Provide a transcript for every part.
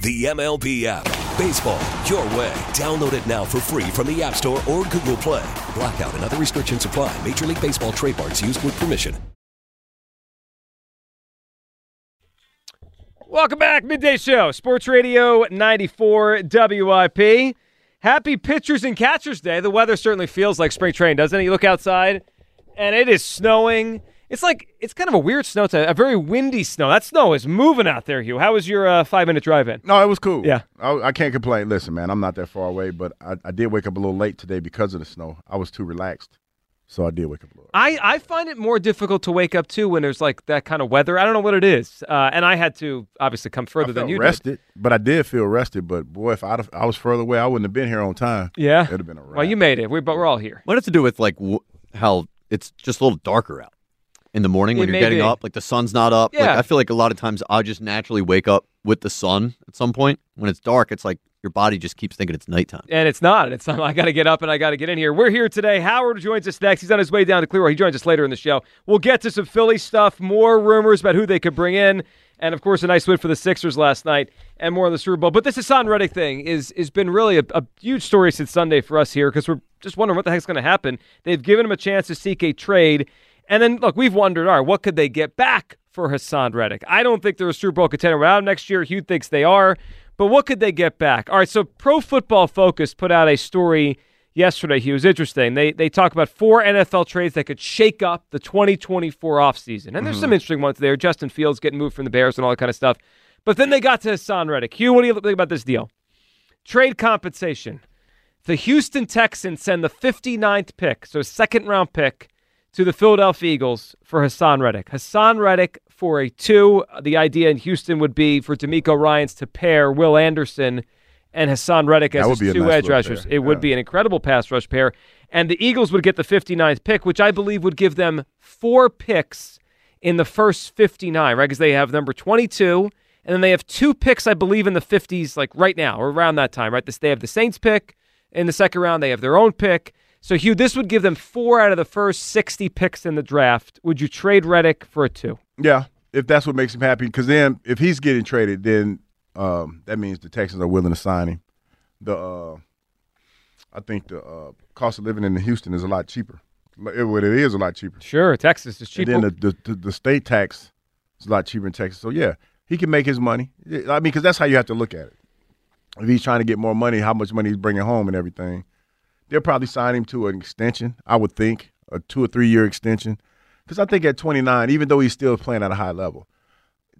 The MLB app. Baseball, your way. Download it now for free from the App Store or Google Play. Blackout and other restrictions apply. Major League Baseball trademarks used with permission. Welcome back, Midday Show, Sports Radio 94 WIP. Happy Pitchers and Catchers Day. The weather certainly feels like spring training, doesn't it? You look outside and it is snowing. It's like, it's kind of a weird snow. It's a, a very windy snow. That snow is moving out there, Hugh. How was your uh, five minute drive in? No, it was cool. Yeah. I, I can't complain. Listen, man, I'm not that far away, but I, I did wake up a little late today because of the snow. I was too relaxed. So I did wake up a little. I, I find it more difficult to wake up too when there's like that kind of weather. I don't know what it is. Uh, and I had to obviously come further I than felt you did. rested, but I did feel rested. But boy, if I'd have, I was further away, I wouldn't have been here on time. Yeah. It'd have been a wrap. Well, you made it. We, but we're all here. What has to do with like w- how it's just a little darker out in the morning when It you're getting be. up? Like the sun's not up. Like, I feel like a lot of times I just naturally wake up with the sun at some point. When it's dark, it's like your body just keeps thinking it's nighttime. And it's not. And it's not. I got to get up and I got to get in here. We're here today. Howard joins us next. He's on his way down to Clearwater. He joins us later in the show. We'll get to some Philly stuff, more rumors about who they could bring in, and of course a nice win for the Sixers last night, and more on the Super Bowl. But this Haason Reddick thing is has been really a, a huge story since Sunday for us here because we're just wondering what the heck's going to happen. They've given him a chance to seek a trade, and then look, we've wondered, all right, what could they get back for Haason Reddick? I don't think they're a Super Bowl contender without next year. Hugh thinks they are. But what could they get back? All right, so Pro Football Focus put out a story yesterday. He was interesting. They they talk about four NFL trades that could shake up the 2024 offseason. And there's some mm-hmm. interesting ones there. Justin Fields getting moved from the Bears and all that kind of stuff. But then they got to Haason Reddick. Hugh, what do you think about this deal? Trade compensation. The Houston Texans send the 59th pick, so second round pick, to the Philadelphia Eagles for Haason Reddick. Haason Reddick for a two. The idea in Houston would be for DeMeco Ryans to pair Will Anderson and Haason Reddick as his two nice edge rushers. pair, It would be an incredible pass rush pair. And the Eagles would get the 59th pick, which I believe would give them four picks in the first 59, right? Because they have number 22, and then they have two picks, I believe, in the 50s, like right now or around that time, right? This, they have the Saints pick in the second round. They have their own pick. So, Hugh, this would give them four out of the first 60 picks in the draft. Would you trade Reddick for a two? Yeah, if that's what makes him happy, because then if he's getting traded, then um, that means the Texans are willing to sign him. The uh, I think the uh, cost of living in Houston is a lot cheaper. It, well, it is a lot cheaper. Sure, Texas is cheaper. And then the, the, the, the state tax is a lot cheaper in Texas. So yeah, he can make his money. I mean, because that's how you have to look at it. If he's trying to get more money, how much money he's bringing home and everything, they'll probably sign him to an extension. I would think a two or three year extension. Because I think at 29, even though he's still playing at a high level,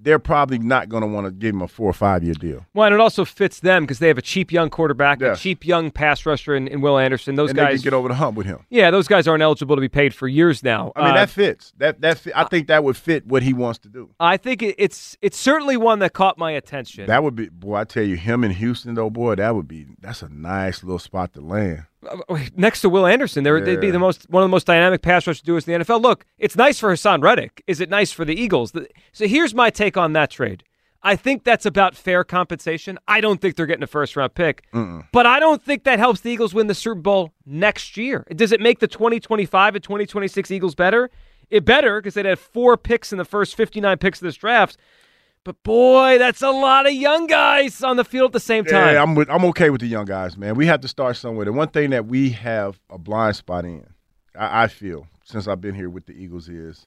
they're probably not going to want to give him a four or five year deal. Well, and it also fits them because they have a cheap young quarterback, a cheap young pass rusher in, in Will Anderson. Those and they guys get over the hump with him. Yeah, those guys aren't eligible to be paid for years now. I mean, Uh, that fits. That that fit, I think that would fit what he wants to do. I think it, it's it's certainly one that caught my attention. That would be, boy. I tell you, him in Houston, though, boy, that would be. That's a nice little spot to land. Uh, next to Will Anderson, they were, they'd be the most one of the most dynamic pass rush to doers in the NFL. Look, it's nice for Haason Reddick. Is it nice for the Eagles? So here's my take on that trade. I think that's about fair compensation. I don't think they're getting a first round pick, but I don't think that helps the Eagles win the Super Bowl next year. Does it make the 2025 and 2026 Eagles better? It better because they'd have four picks in the first 59 picks of this draft. But boy, that's a lot of young guys on the field at the same time. Yeah, I'm with, I'm okay with the young guys, man. We have to start somewhere. The one thing that we have a blind spot in, I, I feel, since I've been here with the Eagles, is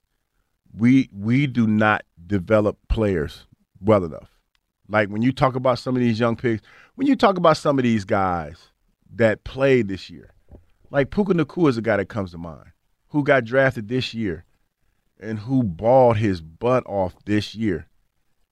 we we do not develop players well enough. Like when you talk about some of these young picks, when you talk about some of these guys that played this year, like Puka Nacua is a guy that comes to mind, who got drafted this year, and who balled his butt off this year.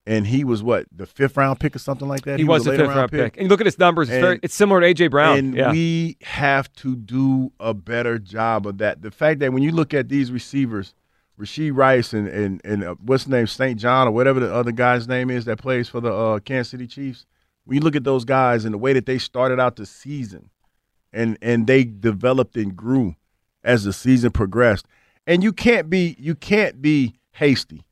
And he was what the fifth round pick or something like that. he, was, a a fifth round pick. And look at his numbers. It's, And- very, it's similar to A.J. Brown. and yeah. we have to do a better job of that. The fact that when you look at these receivers, Rashee Rice and and and uh, what's his name, St. John or whatever the other guy's name is that plays for the uh, Kansas City Chiefs. When you look at those guys and the way that they started out the season, and and they developed and grew as the season progressed, and you can't be you can't be hasty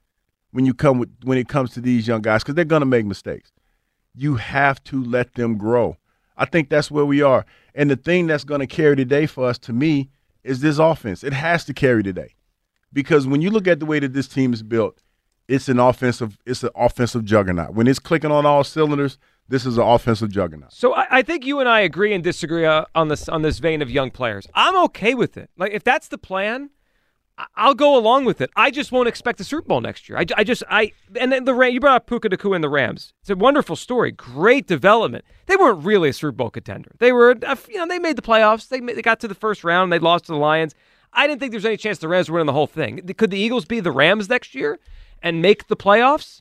when you come with when it comes to these young guys because they're gonna make mistakes. You have to let them grow. I think that's where we are. And the thing that's going to carry today for us, to me, is this offense. It has to carry today, because when you look at the way that this team is built, it's an offensive. It's an offensive juggernaut. When it's clicking on all cylinders, this is an offensive juggernaut. So I, I think you and I agree and disagree uh, on this on this vein of young players. I'm okay with it. Like if that's the plan, I'll go along with it. I just won't expect the Super Bowl next year. I, I just I and then the Ram, you brought up Puka Nacua and the Rams. It's a wonderful story, great development. They weren't really a Super Bowl contender. They were, you know, they made the playoffs. They made, they got to the first round. They lost to the Lions. I didn't think there's any chance the Rams were winning the whole thing. Could the Eagles be the Rams next year and make the playoffs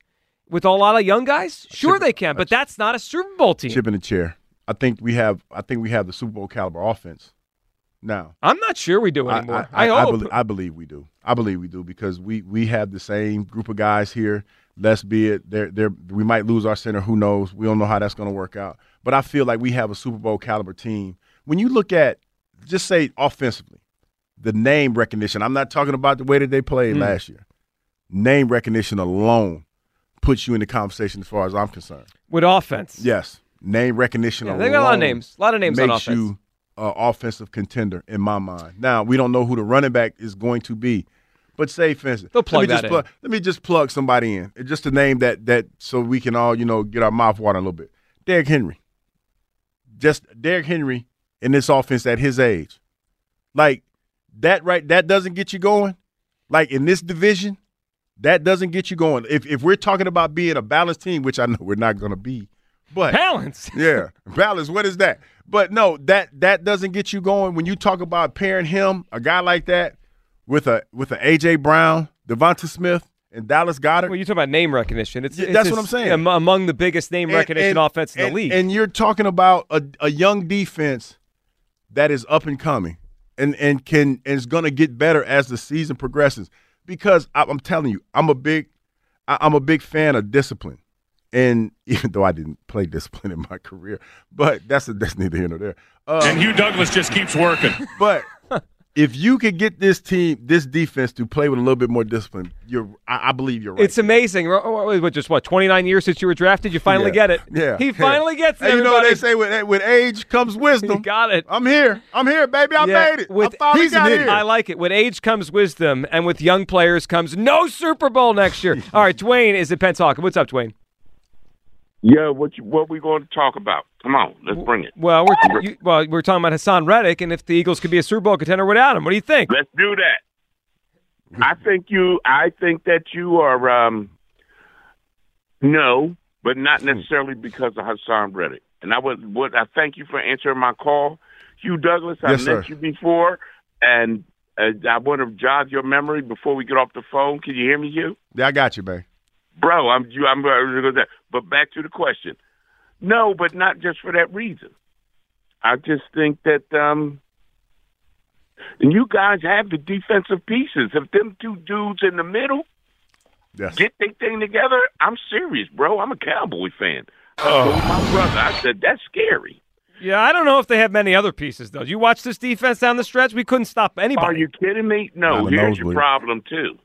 with a lot of young guys? Sure, they can, but that's not a Super Bowl team. Chip in the chair. I think we have. I think we have the Super Bowl caliber offense now. I'm not sure we do anymore. I, I, I, I, hope. belie- I believe we do. I believe we do because we we have the same group of guys here. Let's be it. There, there. We might lose our center. Who knows? We don't know how that's going to work out. But I feel like we have a Super Bowl caliber team. When you look at, just say offensively, the name recognition. I'm not talking about the way that they played Mm. last year. Name recognition alone puts you in the conversation as far as I'm concerned. with offense. Yes, name recognition. Yeah, alone they got a lot of names. A lot of names on offense. you an offensive contender in my mind. Now we don't know who the running back is going to be, but say for instance, They'll plug let me that just plug, in. let me just plug somebody in, just to name that that so we can all you know get our mouth watering a little bit. Derrick Henry, just Derrick Henry in this offense at his age, like that right that doesn't get you going. Like in this division, that doesn't get you going. If if we're talking about being a balanced team, which I know we're not going to be, but Balance. yeah, balance. What is that? But no, that that doesn't get you going. When you talk about pairing him, a guy like that, with a with a AJ Brown, DeVonta Smith, and Dallas Goedert. Well, you talk about name recognition. It's, it's that's what I'm saying. Among the biggest name And- recognition and- offense in and- the league. And you're talking about a, a young defense that is up and coming, and and can and is going to get better as the season progresses. Because I, I'm telling you, I'm a big I, I'm a big fan of discipline. And even though I didn't play discipline in my career, but that's a, that's neither here nor there. Uh, And Hugh Douglas just keeps working. But if you could get this team, this defense to play with a little bit more discipline, you're I, I believe you're right. it's amazing. What, what, just what, 29 years since you were drafted? You finally Yeah. get it. Yeah, He yeah. finally gets it. Hey, you know what they say with with age comes wisdom. You got it. I'm here. I'm here, baby. I Yeah, made it. with- I finally he's an got idiot. here. I like it. With age comes wisdom, and with young players comes no Super Bowl next year. All right, Dwayne is at Pensacola. What's up, Dwayne? Yeah, what you, what we going to talk about? Come on, let's bring it. Well, we're you, well, we're talking about Haason Reddick, and if the Eagles could be a Super Bowl contender without him, what do you think? Let's do that. I think you. I think that you are. um No, but not necessarily because of Haason Reddick. And I was. What I thank you for answering my call, Hugh Douglas. I Yes, met sir. you before, and uh, I want to jog your memory before we get off the phone. Can you hear me, Hugh? yeah, I got you, man. bro. I'm you. I'm. uh, But back to the question. No, but not just for that reason. I just think that um, and you guys have the defensive pieces. If them two dudes in the middle Yes. get their thing together, I'm serious, bro. I'm a Cowboy fan. I told my brother, I said that's scary. Yeah, I don't know if they have many other pieces though. You watch this defense down the stretch? We couldn't stop anybody. Are you kidding me? No. a Here's your problem too.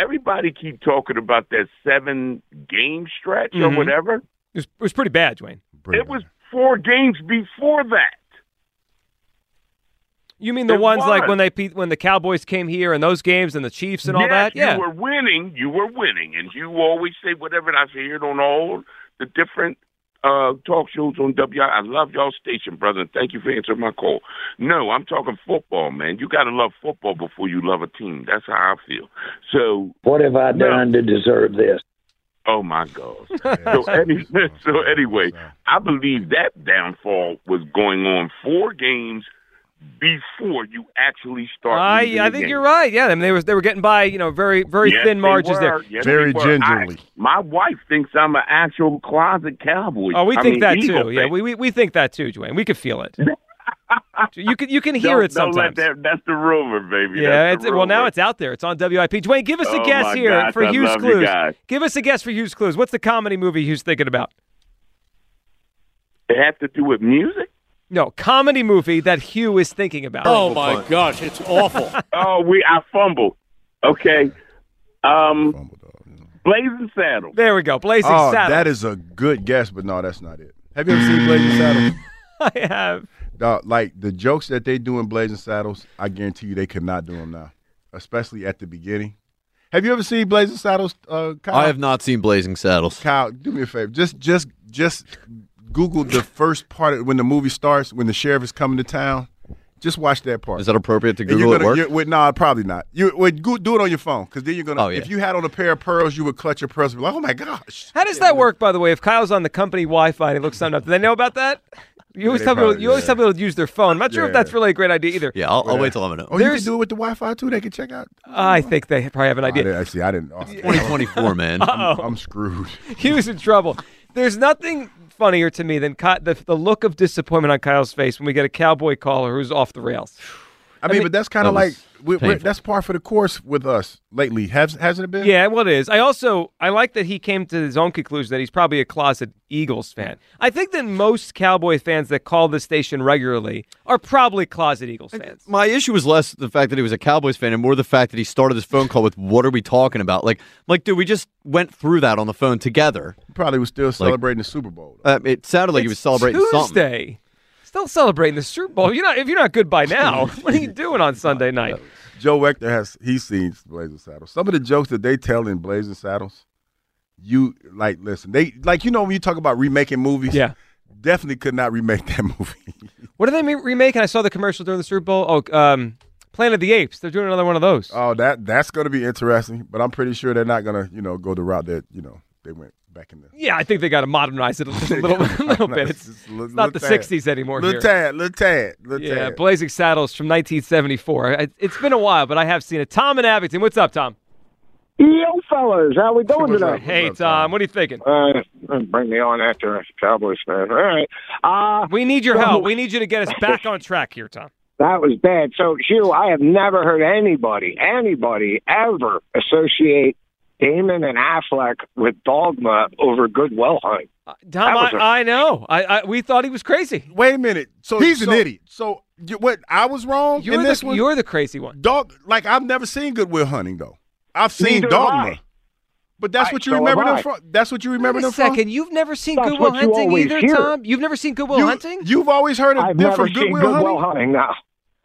Everybody keep talking about that seven game stretch or Mhm. whatever. It was, it was pretty bad, Dwayne. Pretty It was four games before that. You mean the It ones like when they when the Cowboys came here and those games and the Chiefs and all that? Yeah. you were winning. You were winning, and you always say whatever. And I hear it on all the different uh, talk shows on WI. I love y'all station, brother, and thank you for answering my call. No, I'm talking football, man. You got to love football before you love a team. That's how I feel. So, What have I No. done to deserve this? oh my God. so, any, so anyway, I believe that downfall was going on four games before you actually start. I I think game. you're right. Yeah, I mean, they were they were getting by, you know, very very Yes, thin they margins there. Yes, Very gingerly. I- my wife thinks I'm an actual closet cowboy. Oh, we I think mean, that Eagle too. Yeah, we, we we think that too, Dwayne. We could feel it. you can you can hear Don't- it don't let sometimes. that- that's the rumor, baby. Yeah, it's, the well now it's out there. It's on WIP. Dwayne, give us a Oh, guess here gosh, for I Hugh's Clues. Give us a guess for Hugh's Clues. What's the comedy movie Hughes thinking about? It has to do with music. No, comedy movie that Hugh is thinking about. Oh my gosh, it's awful. Oh, we I fumbled. Okay. Um, Fumble dog, you. Blazing Saddles. There we go. Blazing Oh, Saddles. that is a good guess, but no, that's not it. Have you ever seen Blazing Saddles? I have. Dog, like the jokes that they do in Blazing Saddles, I guarantee you they could not do them now, especially at the beginning. Have you ever seen Blazing Saddles, uh, Kyle? I have not seen Blazing Saddles. Kyle, do me a favor. Just, just, just Google the first part of, when the movie starts, when the sheriff is coming to town. Just watch that part. Is that appropriate to Google you're at work? you're- wait, no, probably not. You would go, do it on your phone because then you're gonna. Oh, yeah. If you had on a pair of pearls, you would clutch your pearls and be like, "Oh my gosh!" How does that work, by the way? If Kyle's on the company Wi-Fi and he looks something up, do they know about that? You always they tell people. probably- You always tell people to use their phone. I'm not sure if that's really a great idea either. yeah, I'll, I'll wait till I'm in. Oh, you There's- can do it with the Wi-Fi too. They can check out. I think they probably have an I idea. didn't, actually, I didn't. oh, 2024, man. I'm, I'm screwed. he was in trouble. There's nothing funnier to me than Ky- the, the look of disappointment on Kyle's face when we get a cowboy caller who's off the rails. I mean, mean, but that's kind that of like was we, we're, that's par for the course with us lately. Has hasn't it been? Yeah, well, it is. I also I like that he came to his own conclusion that he's probably a closet Eagles fan. I think that most Cowboy fans that call the station regularly are probably closet Eagles fans. My issue was less the fact that he was a Cowboys fan and more the fact that he started this phone call with "What are we talking about?" Like, like, dude, we just went through that on the phone together. Probably was still celebrating the Super Bowl. Uh, it sounded like he was It's celebrating something. Still celebrating the Super Bowl. You're not if you're not good by now. what are you doing on Sunday night? Joe Wechter has he's seen Blazing Saddles. Some of the jokes that they tell in Blazing Saddles, you like listen. They like you know when you talk about remaking movies. Yeah. definitely could not remake that movie. What are they ma- remaking? I saw the commercial during the Super Bowl. Oh, um, Planet of the Apes. They're doing another one of those. oh, that that's going to be interesting. But I'm pretty sure they're not going to you know go the route that you know they went back in the. yeah, I think they got to modernize it a little, a little bit. It's, Just a little- it's not the tad. '60s anymore. Little here. tad, little tad, little Yeah, tad. Blazing Saddles from 1974. It- It's been a while, but I have seen it. Tom and Abington, what's up, Tom? Yo, fellas, how we doing What's today? Hey, up, Tom. Tom? What are you thinking? Uh, bring me on after a Cowboys fan. All right. Uh, We need your so- help. We need you to get us back on track here, Tom. that was bad. So, Hugh, I have never heard anybody, anybody ever associate Damon and Affleck with Dogma over Goodwill Hunting. Uh, Tom, That was I, a- I know. I, I we thought he was crazy. Wait a minute. So He's an idiot. So you, what? I was wrong You're in the this one. you're the crazy one. Dog, like I've never seen Goodwill Hunting though. I've seen Neither Dogma, but that's Right, what you so remember them from. That's what you remember Wait a them from. second. You've never seen That's Goodwill Hunting either, hear. Tom? You've never seen Goodwill You, Hunting? You've always heard of I've them never from seen Goodwill, Goodwill Hunting. Hunting. No.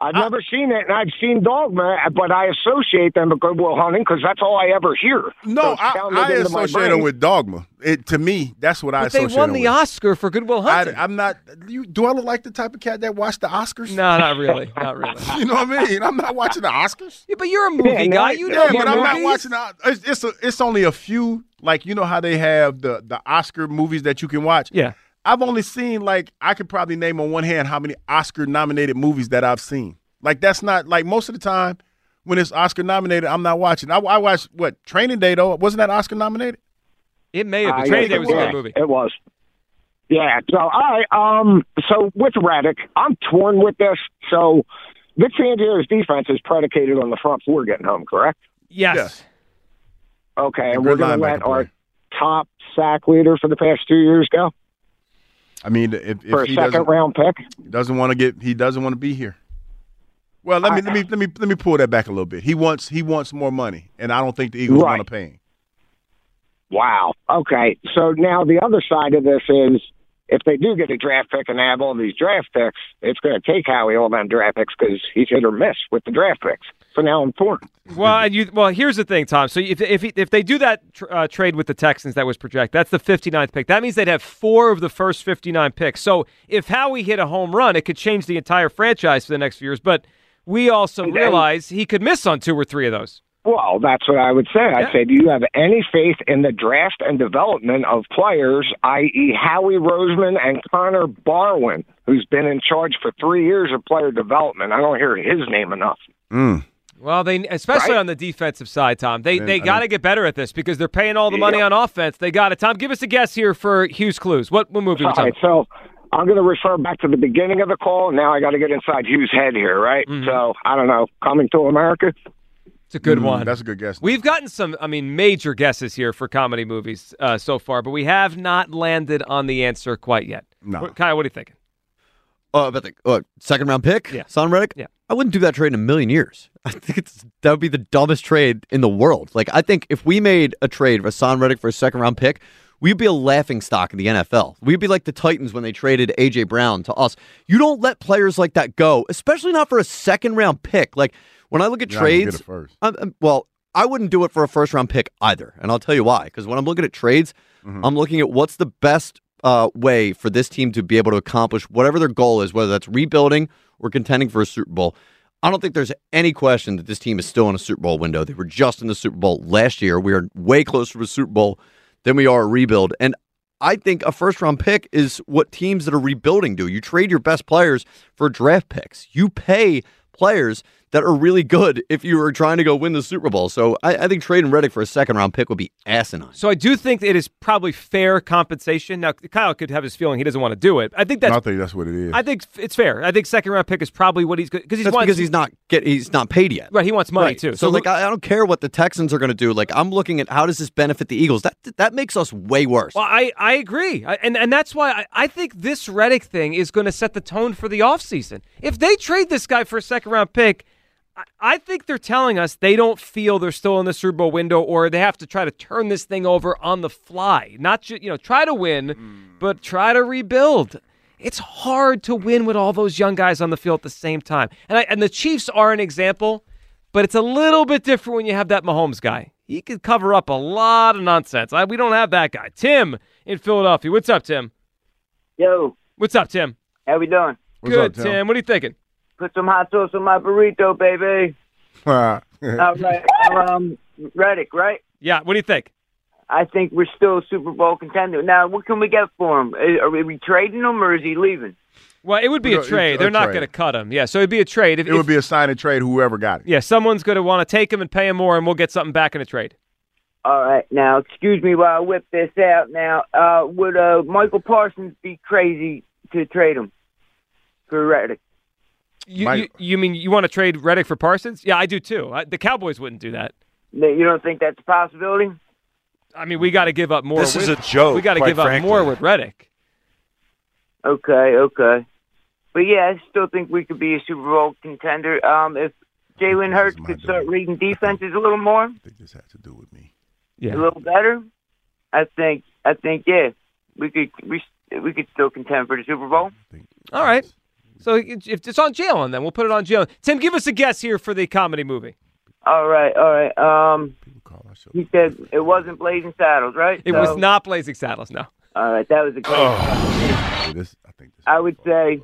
I've I- never seen it, and I've seen Dogma, but I associate them with Goodwill Hunting because that's all I ever hear. No, it's I, I associate them with Dogma. It to me, that's what I but they won them the with. Oscar for Goodwill Hunting. I, am not. You, do I look like the type of cat that watched the Oscars? no, not really. Not really. You know what I mean? I'm not watching the Oscars. Yeah, but you're a movie Yeah, guy. You know Yeah, your but I'm not watching. The, it's it's, a, it's only a few. Like you know how they have the the Oscar movies that you can watch. Yeah. I've only seen like I could probably name on one hand how many Oscar nominated movies that I've seen. Like that's not like most of the time when it's Oscar nominated, I'm not watching. I, I watched what Training Day though. Wasn't that Oscar nominated? It may have. Uh, been. Training yes, Day was it a good movie. It was. Yeah. So I Um. So with Reddick, I'm torn with this. So Vic Fangio's defense is predicated on the front four getting home, correct? Yes. Yes. Okay, and Good we're going to linebacker let our top sack leader for the past two years go I mean, if, if for a he second doesn't, round pick. doesn't want to get, he doesn't want to be here. Well, let me let me let me let me pull that back a little bit. He wants he wants more money, and I don't think the Eagles Right. want to pay him. Wow. Okay. So now the other side of this is if they do get a draft pick and they have all these draft picks, it's going to take Howie all them draft picks because he's hit or miss with the draft picks. So now I'm torn. Well, and you well, here's the thing, Tom. So if if if they do that tr- uh, trade with the Texans that was projected, that's the 59th pick. That means they'd have four of the first 59 picks. So if Howie hit a home run, it could change the entire franchise for the next few years. But we also realize he could miss on two or three of those. Well, that's what I would say. I'd Yeah. say, do you have any faith in the draft and development of players, i.e., Howie Roseman and Connor Barwin, who's been in charge for three years of player development? I don't hear his name enough. Mm. Well, they especially Right. on the defensive side, Tom. They Man, they got to get better at this because they're paying all the money Yeah. on offense. They got it. Tom, give us a guess here for Hugh's Clues. What what movie? All we talking right, so I'm going to refer back to the beginning of the call. Now I got to get inside Hughes' head here, right? Mhm. So I don't know. Coming to America. It's a good Mm, one. That's a good guess. We've gotten some, I mean, major guesses here for comedy movies uh, so far, but we have not landed on the answer quite yet. No. What- Kyle, what are you thinking? Oh, about the uh, second round pick, Yeah. Son Reddick. Yeah. I wouldn't do that trade in a million years. I think it's that would be the dumbest trade in the world. Like I think if we made a trade for Son Reddick for a second round pick, we'd be a laughing stock in the NFL. We'd be like the Titans when they traded AJ Brown to us. You don't let players like that go, especially not for a second round pick. Like when I look at You're not gonna get trades. I'm, I'm- well, I wouldn't do it for a first round pick either, and I'll tell you why. Because when I'm looking at trades, Mm-hmm. I'm looking at what's the best uh, way for this team to be able to accomplish whatever their goal is, whether that's rebuilding or contending for a Super Bowl. I don't think there's any question that this team is still in a Super Bowl window. They were just in the Super Bowl last year. We are way closer to a Super Bowl than we are a rebuild, and I think a first round pick is what teams that are rebuilding do. You trade your best players for draft picks. You pay players that are really good if you are trying to go win the Super Bowl. So I, I think trading Reddick for a second round pick would be asinine. So I do think it is probably fair compensation. Now Kyle could have his feeling he doesn't want to do it. I think that's I think that's what it is. I think it's fair. I think second round pick is probably what he's because he's That's wants, because he's not get he's not paid yet. right. He wants money Right. too. So, like, I, I don't care what the Texans are going to do. Like, I'm looking at how does this benefit the Eagles. That that makes us way worse. Well, I, I agree. I, and, and that's why I, I think this Reddick thing is going to set the tone for the offseason. If they trade this guy for a second round pick, I, I think they're telling us they don't feel they're still in the Super Bowl window or they have to try to turn this thing over on the fly. Not just, you know, try to win, hmm. but try to rebuild. It's hard to win with all those young guys on the field at the same time. And, I, and the Chiefs are an example, but it's a little bit different when you have that Mahomes guy. He could cover up a lot of nonsense. I, we don't have that guy. Tim in Philadelphia. What's up, Tim? Yo, What's up, Tim? how we doing? Good, up, Tim? Tim. What are you thinking? Put some hot sauce on my burrito, baby. All right, um, Reddick, right? Yeah, what do you think? I think we're still a Super Bowl contender. Now, what can we get for him? Are we trading him or is he leaving? Well, it would be a trade. a They're not going to cut him. Yeah, so it'd be a trade. If, it would if- be a sign and trade. Whoever got it. yeah, someone's going to want to take him and pay him more, and we'll get something back in a trade. All right, now, excuse me while I whip this out. Now, uh, would uh, Michael Parsons be crazy to trade him for Reddick? You, Mike- you, you mean you want to trade Reddick for Parsons? Yeah, I do too. I, the Cowboys wouldn't do that. You don't think that's a possibility? I mean, we got to give up more. This is a joke, We got to quite give up more with Reddick. Okay, okay. But yeah, I still think we could be a Super Bowl contender. Um, if Jalen Hurts could dude. start reading defenses a little more, I think this had to do with me. Yeah, a little better, I think, I think, yeah, we could, we, we could still contend for the Super Bowl. I think All right. So if it's on Jalen, then we'll put it on Jalen. Tim, give us a guess here for the comedy movie. All right, all right. Um, people call our show. he said it wasn't Blazing Saddles, right? It So- was not Blazing Saddles. No. All right, that was a great. Hey, this, I think this I would say,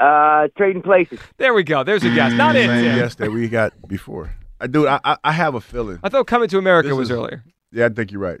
uh, trading places. There we go. There's a guess. Not it. same Tim. guess that we got before. I do. I, I I have a feeling. I thought Coming to America This was is- earlier. Yeah, I think you're right.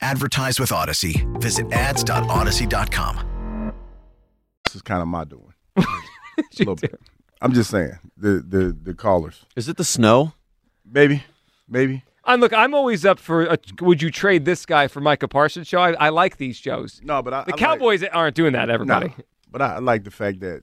Advertise with Odyssey. Visit ads.odyssey.com. This is kind of my doing. a little bit. I'm just saying the the the callers. Is it the snow? Maybe, maybe. And look, I'm always up for. A, would you trade this guy for Micah Parsons show? I, I like these shows. No, but I, The I like- Cowboys aren't doing that. No, Everybody. but I, I like the fact that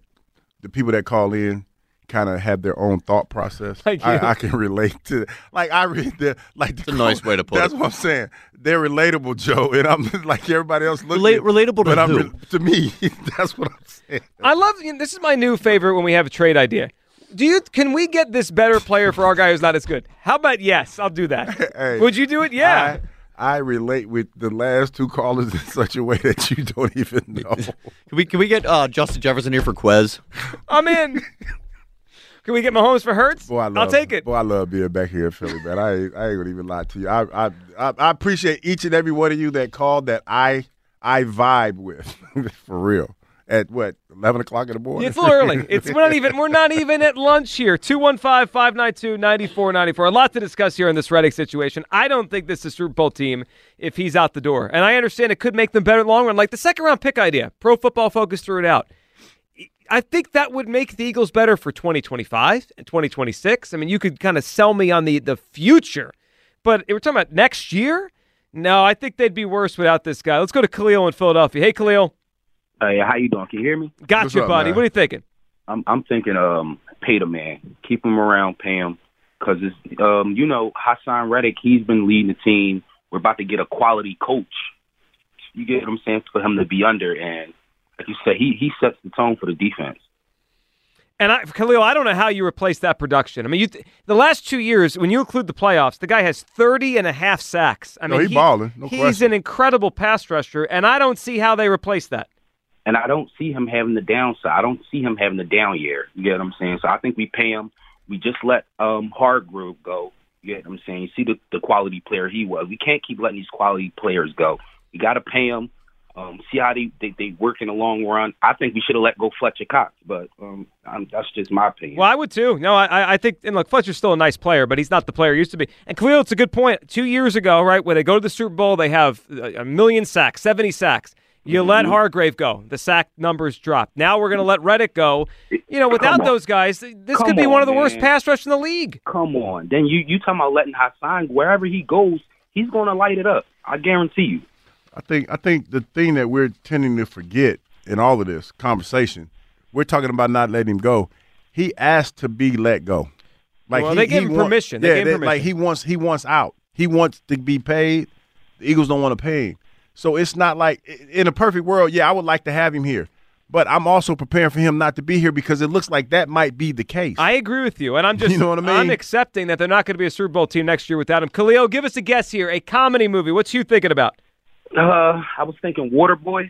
the people that call in kind of have their own thought process. Like. I, I can relate to. Like I read the like. It's a nice way to put That's it. That's what I'm saying. They're relatable, Joe, and I'm like everybody else looking. Relate- relatable to but I'm who? to me. that's what I'm saying. I love. You know, this is my new favorite when we have a trade idea. Do you? Can we get this better player for our guy who's not as good? How about yes? I'll do that. Hey, Would you do it? Yeah. I, I relate with the last two callers in such a way that you don't even know. Can we can we get uh, Justin Jefferson here for Quez? I'm in. Can we get Mahomes for Hurts? Boy, I love, I'll take it. Boy, I love being back here in Philly, man. I ain't, I ain't gonna even lie to you. I, I I I appreciate each and every one of you that called that I I vibe with for real. At what eleven o'clock in the morning? It's a little early. It's we're not even we're not even at lunch here. 215-592-9494. A lot to discuss here in this Reddick situation. I don't think this is a Super Bowl team if he's out the door. And I understand it could make them better long run. Like the second round pick idea. Pro football focus threw it out. I think that would make the Eagles better for 2025 and 2026. I mean, you could kind of sell me on the the future, but if we're talking about next year. No, I think they'd be worse without this guy. Let's go to Khalil in Philadelphia. Hey, Khalil. Hey, how you doing? Can you hear me? Got What's you, up, buddy. man? What are you thinking? I'm I'm thinking um pay the man, keep him around, pay him, because it's um you know Haason Reddick, he's been leading the team. We're about to get a quality coach. You get what I'm saying for him to be under, and like you said, he he sets the tone for the defense. And I, Khalil, I don't know how you replace that production. I mean, you the last two years, when you include the playoffs, the guy has 30 and a half sacks. I No, mean, he balling, no he's question. an incredible pass rusher, and I don't see how they replace that. And I don't see him having the downside. I don't see him having the down year. You get what I'm saying? So I think we pay him. We just let um Hargrave go. You get what I'm saying? You see the the quality player he was. We can't keep letting these quality players go. You got to pay them. Um, see how they, they they work in the long run. I think we should have let go Fletcher Cox, but um, I'm, that's just my opinion. Well, I would too. No, I, I think, and look, Fletcher's still a nice player, but he's not the player he used to be. And Khalil, it's a good point. Two years ago, right, when they go to the Super Bowl, they have a million sacks, 70 sacks. You let Mm-hmm. Hargrave go. The sack numbers drop. Now we're going to let Reddick go. You know, without those guys, this Come could be one of the on, worst pass rush in the league. Come on, then you you talking about letting Haason wherever he goes, he's going to light it up. I guarantee you. I think I think the thing that we're tending to forget in all of this conversation, we're talking about not letting him go. He asked to be let go. Well, he- they gave him want- permission. They yeah, gave him like he wants he wants out. He wants to be paid. The Eagles don't want to pay him. So it's not like in a perfect world, yeah, I would like to have him here. But I'm also preparing for him not to be here because it looks like that might be the case. I agree with you, and I'm just You know what I mean? I'm accepting that they're not going to be a Super Bowl team next year without him. Khalil, give us a guess here. A comedy movie. What's you thinking about? Uh, I was thinking Waterboy.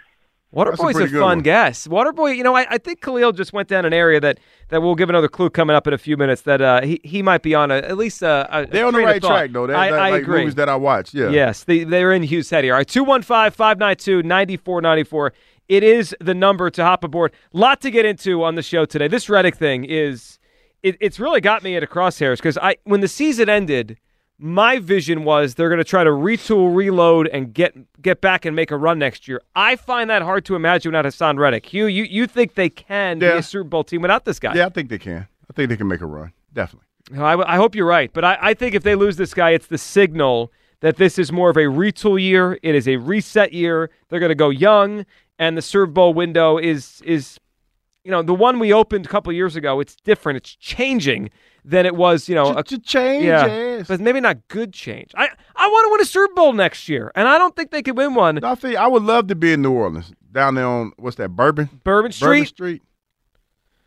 That's a Waterboy's a, fun one. guess. Waterboy, you know, I, I think Khalil just went down an area that, that we'll give another clue coming up in a few minutes. That uh, he he might be on a, at least a, a They're on the right track though. They're, I, they're I like agree. movies that I watch. Yeah. Yes, they, they're in Hughes' head here. All right, 215 592 9494. It is the number to hop aboard. Lot to get into on the show today. This Reddick thing is, it, it's really got me at a crosshairs because I when the season ended, my vision was they're going to try to retool, reload, and get get back and make a run next year. I find that hard to imagine without Haason Reddick. Hugh, you, you think they can be a Super Bowl team without this guy? Yeah, I think they can. I think they can make a run. Definitely. I, I hope you're right, but I, I think if they lose this guy, it's the signal that this is more of a retool year. It is a reset year. They're going to go young, and the Super Bowl window is is, you know, the one we opened a couple years ago. It's different. It's changing than it was. You know, a, To change, yeah, yes. but maybe not good change. I I want to win a Super Bowl next year, and I don't think they could win one. I think I would love to be in New Orleans, down there on what's that, Bourbon? Bourbon Street. Bourbon Street.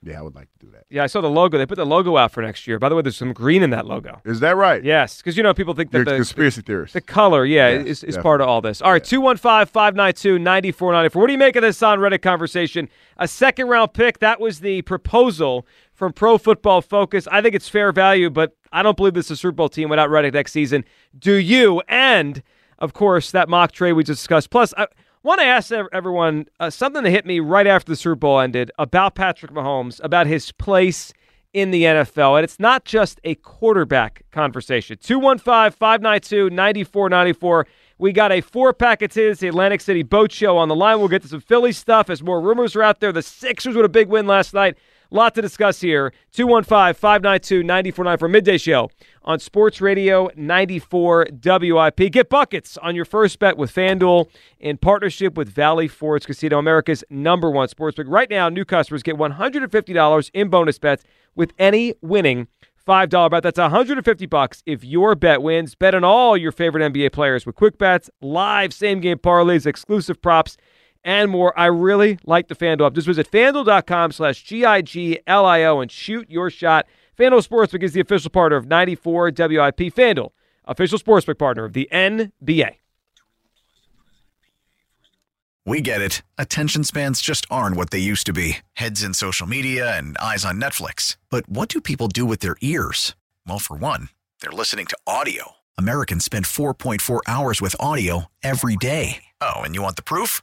Yeah, I would like to do that. Yeah, I saw the logo. They put the logo out for next year. By the way, there's some green in that logo. Is that right? Yes, because you know people think that You're the conspiracy theorists. The color, yeah, Yes, is, is part of all this. All right, 215 592 9494. What do you make of this Haason Reddick conversation? A second round pick, that was the proposal from Pro Football Focus. I think it's fair value, but I don't believe this is a Super Bowl team without Reddick next season. Do you? And, of course, that mock trade we just discussed. Plus, I want to ask everyone uh, something that hit me right after the Super Bowl ended about Patrick Mahomes, about his place in the NFL. And it's not just a quarterback conversation. 215 592 9494. We got a four pack of Tis, the Atlantic City Boat Show on the line. We'll get to some Philly stuff as more rumors are out there. The Sixers with a big win last night. Lot to discuss here. 215 592 9494 midday show on Sports Radio 94 WIP. Get buckets on your first bet with FanDuel in partnership with Valley Forge Casino, America's number one sportsbook. Right now, new customers get $150 in bonus bets with any winning $5 bet. That's 150 bucks if your bet wins. Bet on all your favorite NBA players with quick bets, live same game parlays, exclusive props, and more. I really like the FanDuel app. Just visit fanduel.com slash G-I-G-L-I-O and shoot your shot. FanDuel Sportsbook is the official partner of 94 WIP. FanDuel, official sportsbook partner of the NBA. We get it. Attention spans just aren't what they used to be heads in social media and eyes on Netflix. But what do people do with their ears? Well, for one, they're listening to audio. Americans spend 4.4 hours with audio every day. Oh, and you want the proof?